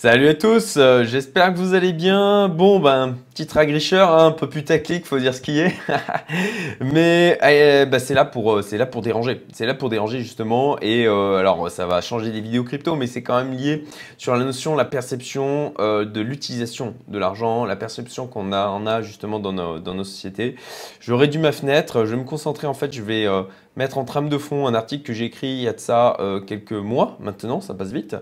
Salut à tous, euh, j'espère que vous allez bien. Bon, ben, petit ragricheur, hein, un peu plus tactique, faut dire ce qui est. Mais euh, bah, c'est là, pour, euh, déranger. C'est là pour déranger justement. Et alors, ça va changer des vidéos crypto, mais c'est quand même lié sur la notion, la perception de l'utilisation de l'argent, la perception qu'on a, en a justement dans nos, dans nos sociétés. Je réduis ma fenêtre, je vais me concentrer en fait, je vais mettre en trame de fond un article que j'ai écrit il y a de ça quelques mois maintenant, ça passe vite.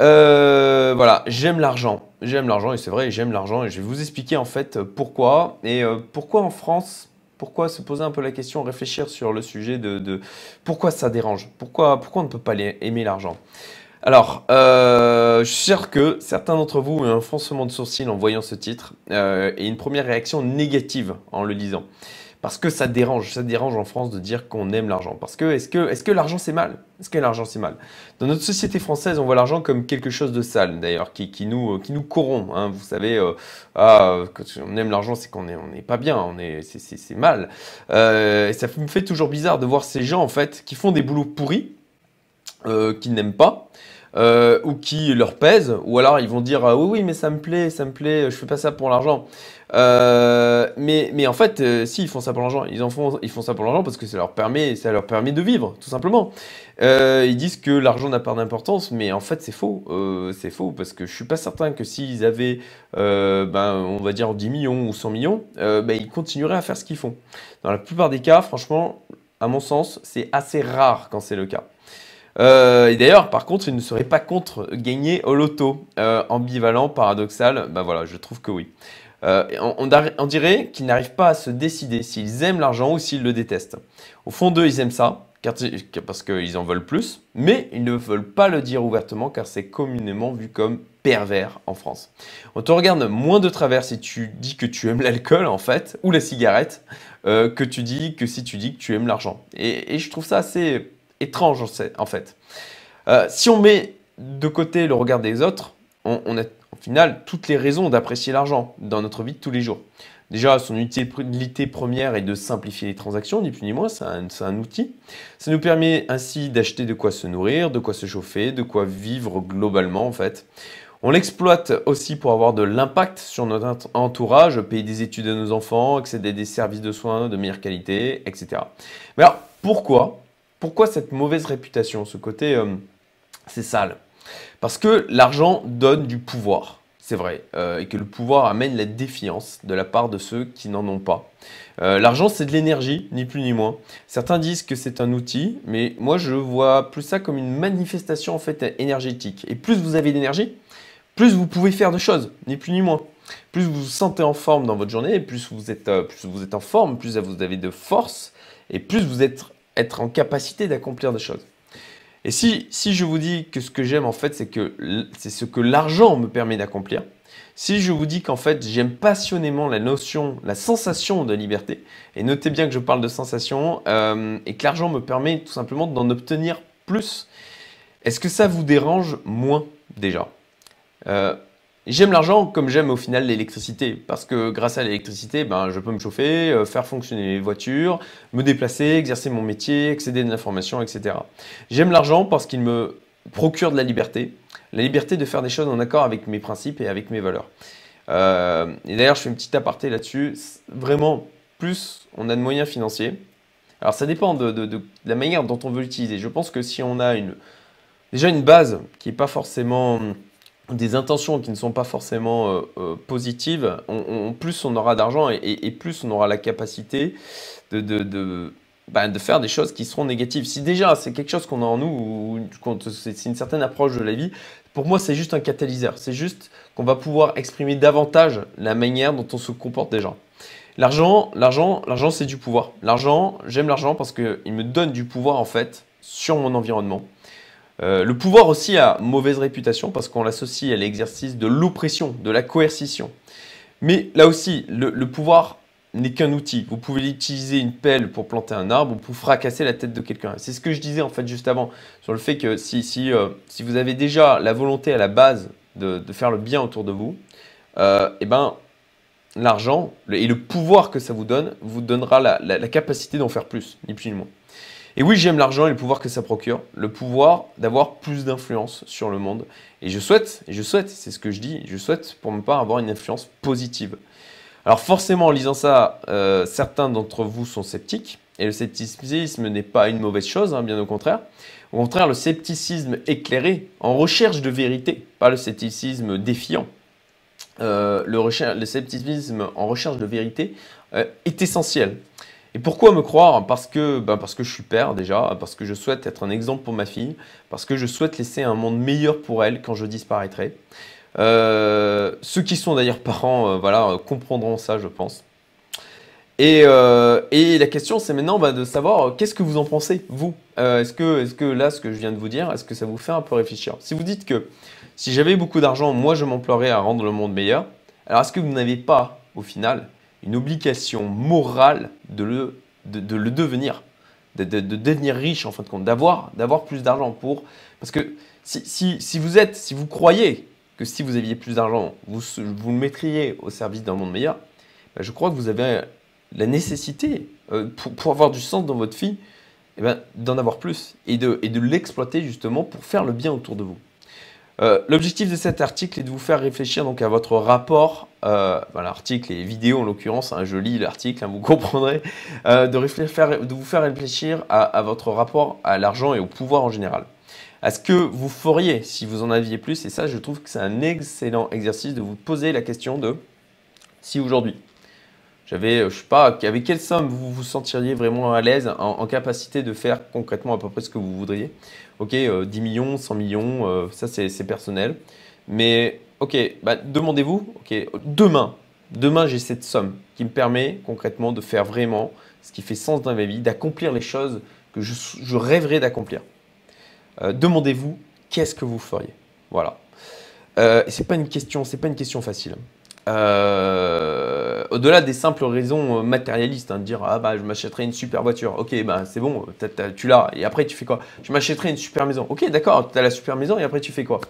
Euh, voilà, j'aime l'argent. J'aime l'argent et c'est vrai, j'aime l'argent et je vais vous expliquer en fait pourquoi. Et euh, pourquoi en France, pourquoi se poser un peu la question, réfléchir sur le sujet de, pourquoi ça dérange, pourquoi, pourquoi on ne peut pas aimer l'argent? Alors, euh, je suis sûr que certains d'entre vous ont un froncement de sourcil en voyant ce titre et une première réaction négative en le lisant parce que ça dérange, ça dérange en France de dire qu'on aime l'argent. Parce que est-ce que, est que l'argent c'est mal? Est-ce que l'argent c'est mal? Dans notre société française, on voit l'argent comme quelque chose de sale, d'ailleurs, qui, nous, qui nous corrompt. Hein. Vous savez, euh, ah, quand on aime l'argent, c'est qu'on n'est on pas bien, est, c'est, mal. Euh, et ça me fait toujours bizarre de voir ces gens, en fait, qui font des boulots pourris, euh, qu'ils n'aiment pas. Euh, ou qui leur pèsent, ou alors ils vont dire ah oui oui mais ça me plaît, ça me plaît, je fais pas ça pour l'argent. Euh, mais, mais en fait, euh, si ils font ça pour l'argent, ils font, ils font ça pour l'argent parce que ça leur permet, ça leur permet de vivre, tout simplement. ils disent que l'argent n'a pas d'importance, mais en fait c'est faux, c'est faux parce que je suis pas certain que s'ils avaient, ben, on va dire 10 millions ou 100 millions, ben, ils continueraient à faire ce qu'ils font. Dans la plupart des cas, franchement, à mon sens, c'est assez rare quand c'est le cas. Euh, et d'ailleurs, par contre, il ne serait pas contre gagner au loto. Euh, ambivalent, paradoxal, ben voilà, je trouve que oui. Euh, on, dirait qu'ils n'arrivent pas à se décider s'ils aiment l'argent ou s'ils le détestent. Au fond d'eux, ils aiment ça, parce qu'ils en veulent plus, mais ils ne veulent pas le dire ouvertement car c'est communément vu comme pervers en France. On te regarde moins de travers si tu dis que tu aimes l'alcool en fait, ou la cigarette, que tu dis que si tu dis que tu aimes l'argent. et je trouve ça assez étrange en fait. Euh, si on met de côté le regard des autres, on, a au final toutes les raisons d'apprécier l'argent dans notre vie de tous les jours. Déjà, son utilité première est de simplifier les transactions, ni plus ni moins, c'est un, un, outil. Ça nous permet ainsi d'acheter de quoi se nourrir, de quoi se chauffer, de quoi vivre globalement en fait. On l'exploite aussi pour avoir de l'impact sur notre entourage, payer des études à nos enfants, accéder à des services de soins de meilleure qualité, etc. Mais alors, pourquoi pourquoi cette mauvaise réputation, ce côté euh, c'est sale? Parce que l'argent donne du pouvoir, c'est vrai, euh, et que le pouvoir amène la défiance de la part de ceux qui n'en ont pas. Euh, l'argent, c'est de l'énergie, ni plus ni moins. Certains disent que c'est un outil, mais moi je vois plus ça comme une manifestation en fait énergétique. Et plus vous avez d'énergie, plus vous pouvez faire de choses, ni plus ni moins. Plus vous vous sentez en forme dans votre journée, plus vous êtes, plus vous êtes en forme, plus vous avez de force, et plus vous êtes être en capacité d'accomplir des choses. Et si, si je vous dis que ce que j'aime en fait, c'est que c'est ce que l'argent me permet d'accomplir, si je vous dis qu'en fait j'aime passionnément la notion, la sensation de liberté, et notez bien que je parle de sensation, euh, et que l'argent me permet tout simplement d'en obtenir plus, est-ce que ça vous dérange moins déjà? Euh, J'aime l'argent comme j'aime au final l'électricité, parce que grâce à l'électricité, ben, je peux me chauffer, euh, faire fonctionner les voitures, me déplacer, exercer mon métier, accéder à de l'information, etc. J'aime l'argent parce qu'il me procure de la liberté, la liberté de faire des choses en accord avec mes principes et avec mes valeurs. Euh, et d'ailleurs, je fais une petite aparté là-dessus. Vraiment, plus on a de moyens financiers, alors ça dépend de, la manière dont on veut l'utiliser. Je pense que si on a déjà une base qui n'est pas forcément des intentions qui ne sont pas forcément euh, euh, positives, plus on aura d'argent et, plus on aura la capacité de, bah, de, faire des choses qui seront négatives. Si déjà c'est quelque chose qu'on a en nous, ou c'est une certaine approche de la vie, pour moi c'est juste un catalyseur. C'est juste qu'on va pouvoir exprimer davantage la manière dont on se comporte déjà. L'argent, l'argent, l'argent c'est du pouvoir. L'argent, j'aime l'argent parce qu'il me donne du pouvoir en fait sur mon environnement. Euh, le pouvoir aussi a mauvaise réputation parce qu'on l'associe à l'exercice de l'oppression, de la coercition. Mais là aussi, le, pouvoir n'est qu'un outil. Vous pouvez utiliser une pelle pour planter un arbre ou pour fracasser la tête de quelqu'un. C'est ce que je disais en fait juste avant sur le fait que si, si, euh, si vous avez déjà la volonté à la base de, faire le bien autour de vous, euh, eh ben, l'argent et le pouvoir que ça vous donne vous donnera la, la capacité d'en faire plus, ni plus ni moins. Et oui, j'aime l'argent et le pouvoir que ça procure, le pouvoir d'avoir plus d'influence sur le monde. Et je souhaite, je souhaite, c'est ce que je dis, je souhaite pour ma part avoir une influence positive. Alors forcément, en lisant ça, euh, certains d'entre vous sont sceptiques. Et le scepticisme n'est pas une mauvaise chose, hein, bien au contraire. Au contraire, le scepticisme éclairé, en recherche de vérité, pas le scepticisme défiant. Euh, le, scepticisme en recherche de vérité euh, est essentiel. Et pourquoi me croire? Parce que, ben parce que je suis père déjà, parce que je souhaite être un exemple pour ma fille, parce que je souhaite laisser un monde meilleur pour elle quand je disparaîtrai. Euh, ceux qui sont d'ailleurs parents voilà, comprendront ça, je pense. Euh, et, la question, c'est maintenant bah, de savoir euh, qu'est-ce que vous en pensez, vous? Euh, Est-ce que, est que là, ce que je viens de vous dire, est-ce que ça vous fait un peu réfléchir? Si vous dites que si j'avais beaucoup d'argent, moi, je m'emploierais à rendre le monde meilleur, alors est-ce que vous n'avez pas, au final, une obligation morale de le, de, le devenir de, devenir riche, en fin de compte, d'avoir plus d'argent pour... Parce que si, si, vous êtes, si vous croyez que si vous aviez plus d'argent, vous, vous le mettriez au service d'un monde meilleur, bah, je crois que vous avez la nécessité, euh, pour, avoir du sens dans votre vie, eh ben, d'en avoir plus et de, et de l'exploiter justement pour faire le bien autour de vous. Euh, l'objectif de cet article est de vous faire réfléchir donc à votre rapport, euh, l'article et vidéo en l'occurrence, hein, je lis l'article, hein, vous comprendrez, euh, de, vous faire réfléchir à, votre rapport à l'argent et au pouvoir en général. À ce que vous feriez si vous en aviez plus, et ça je trouve que c'est un excellent exercice de vous poser la question de si aujourd'hui j'avais, je sais pas, avec quelle somme vous vous sentiriez vraiment à l'aise, en, capacité de faire concrètement à peu près ce que vous voudriez. Ok, 10 euh, millions, 100 millions, euh, ça c'est personnel. Mais ok, bah, demandez-vous, ok, demain, demain j'ai cette somme qui me permet concrètement de faire vraiment ce qui fait sens dans ma vie, d'accomplir les choses que je, rêverais d'accomplir. demandez-vous qu'est-ce que vous feriez? Voilà. Euh, c'est pas une question, c'est pas une question facile. Euh, au-delà des simples raisons matérialistes, hein, de dire ah bah je m'achèterai une super voiture, ok bah c'est bon, tu l'as, et après tu fais quoi? Je m'achèterai une super maison, ok d'accord, tu as la super maison et après tu fais quoi?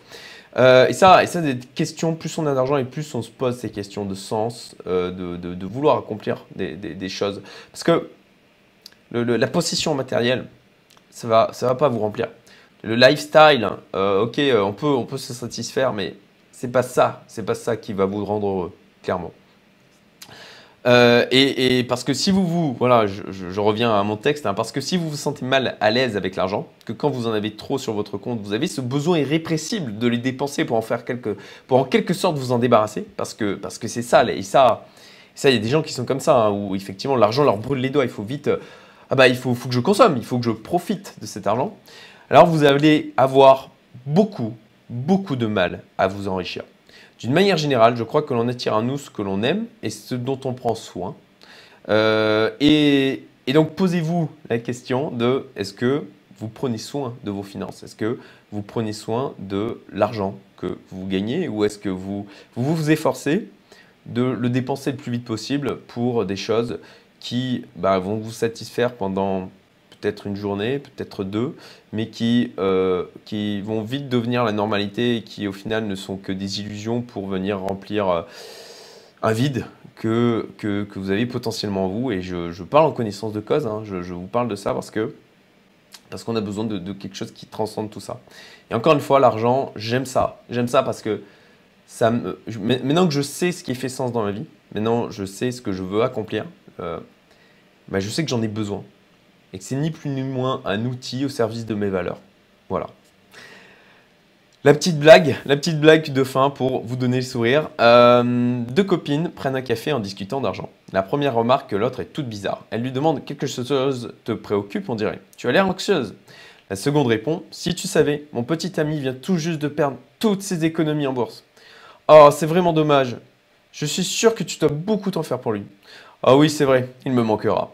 Euh, et ça, et ça, des questions, plus on a d'argent et plus on se pose ces questions de sens, euh, de, vouloir accomplir des, choses. Parce que la possession matérielle, ça va, ça va pas vous remplir. Le lifestyle, ok, on peut, on peut se satisfaire, mais c'est pas ça, c'est pas ça qui va vous rendre heureux, clairement. Euh, et, parce que si vous vous, voilà, je, reviens à mon texte, hein, parce que si vous vous sentez mal à l'aise avec l'argent, que quand vous en avez trop sur votre compte, vous avez ce besoin irrépressible de les dépenser pour en faire quelque, pour en quelque sorte vous en débarrasser, parce que parce que c'est ça, et ça, ça, il y a des gens qui sont comme ça, hein, où effectivement l'argent leur brûle les doigts, il faut vite, euh, ah bah il faut, faut que je consomme, il faut que je profite de cet argent. Alors vous allez avoir beaucoup, beaucoup de mal à vous enrichir. D'une manière générale, je crois que l'on attire à nous ce que l'on aime et ce dont on prend soin. Euh, et, donc posez-vous la question de est-ce que vous prenez soin de vos finances? Est-ce que vous prenez soin de l'argent que vous gagnez ou est-ce que vous, vous vous efforcez de le dépenser le plus vite possible pour des choses qui bah, vont vous satisfaire pendant peut-être une journée, peut-être deux, mais qui, euh, qui vont vite devenir la normalité et qui au final ne sont que des illusions pour venir remplir euh, un vide que, que, que, vous avez potentiellement vous. Et je, je parle en connaissance de cause, hein. je, je, vous parle de ça parce que parce qu'on a besoin de, quelque chose qui transcende tout ça. Et encore une fois, l'argent, j'aime ça. J'aime ça parce que ça maintenant que je sais ce qui fait sens dans ma vie, maintenant je sais ce que je veux accomplir, euh, bah, je sais que j'en ai besoin et que c'est ni plus ni moins un outil au service de mes valeurs. Voilà. La petite blague, la petite blague de fin pour vous donner le sourire. Euh, deux copines prennent un café en discutant d'argent. La première remarque que l'autre est toute bizarre. Elle lui demande quelque chose te préoccupe, on dirait. Tu as l'air anxieuse. La seconde répond Si tu savais, mon petit ami vient tout juste de perdre toutes ses économies en bourse. Oh, c'est vraiment dommage. Je suis sûr que tu dois beaucoup t'en faire pour lui. Ah oui, c'est vrai, il me manquera.